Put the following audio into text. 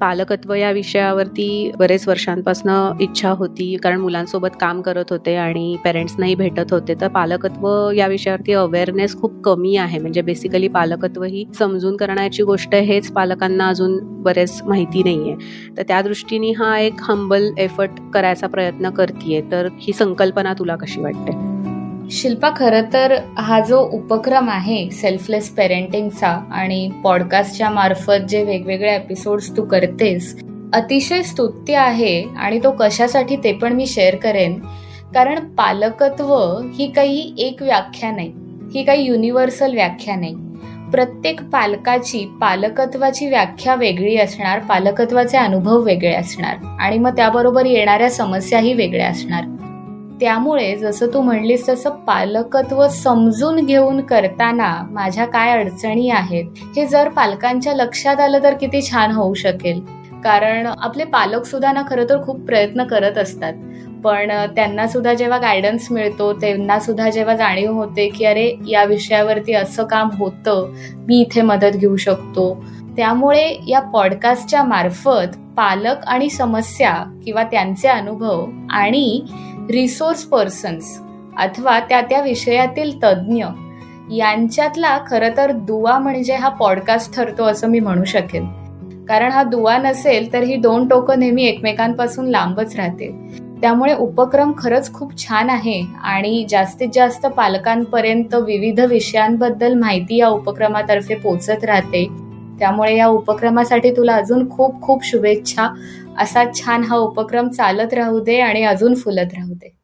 पालकत्व या विषयावरती बरेच वर्षांपासून इच्छा होती कारण मुलांसोबत काम करत होते आणि पेरेंट्सनाही भेटत होते. तर पालकत्व या विषयावरती अवेअरनेस खूप कमी आहे. म्हणजे बेसिकली पालकत्व ही समजून करण्याची गोष्ट हेच पालकांना अजून बरेच माहिती नाही आहे तर त्या दृष्टीने हा एक हंबल एफर्ट करायचा प्रयत्न करते तर ही संकल्पना तुला कशी वाटते? शिल्पा खरं तर हा जो उपक्रम आहे सेल्फलेस पेरेंटिंगचा आणि पॉडकास्टच्या मार्फत जे वेगवेगळे एपिसोड्स तू करतेस अतिशय स्तुत्य आहे आणि तो कशासाठी ते पण मी शेअर करेन. कारण पालकत्व ही काही एक व्याख्या नाही ही काही युनिव्हर्सल व्याख्या नाही. प्रत्येक पालकाची पालकत्वाची व्याख्या वेगळी असणार पालकत्वाचे अनुभव वेगळे असणार आणि मग त्याबरोबर येणाऱ्या समस्याही वेगळ्या असणार. त्यामुळे जसं तू म्हणलीस तसं पालकत्व समजून घेऊन करताना माझ्या काय अडचणी आहेत हे जर पालकांच्या लक्षात आलं तर किती छान होऊ शकेल. कारण आपले पालक सुद्धा ना खरं तर खूप प्रयत्न करत असतात. पण त्यांना सुद्धा जेव्हा गायडन्स मिळतो त्यांना सुद्धा जेव्हा जाणीव होते की अरे या विषयावरती असं काम होतं मी इथे मदत घेऊ शकतो. त्यामुळे या पॉडकास्टच्या मार्फत पालक आणि समस्या किंवा त्यांचे अनुभव आणि रिसोर्स पर्सन्स अथवा त्या त्या विषयातील तज्ज्ञ यांच्यातला खरं तर दुवा म्हणजे हा पॉडकास्ट ठरतो असं मी म्हणू शकेन. कारण हा दुवा नसेल तर ही दोन टोकं नेहमी एकमेकांपासून लांबच राहते त्यामुळे उपक्रम खरंच खूप छान आहे आणि जास्तीत जास्त पालकांपर्यंत विविध विषयांबद्दल माहिती या उपक्रमातर्फे पोचत राहते. त्यामुळे या उपक्रमासाठी तुला अजून खूप खूप शुभेच्छा. असा छान हा उपक्रम चालत राहू दे आणि अजून फुलत राहू दे.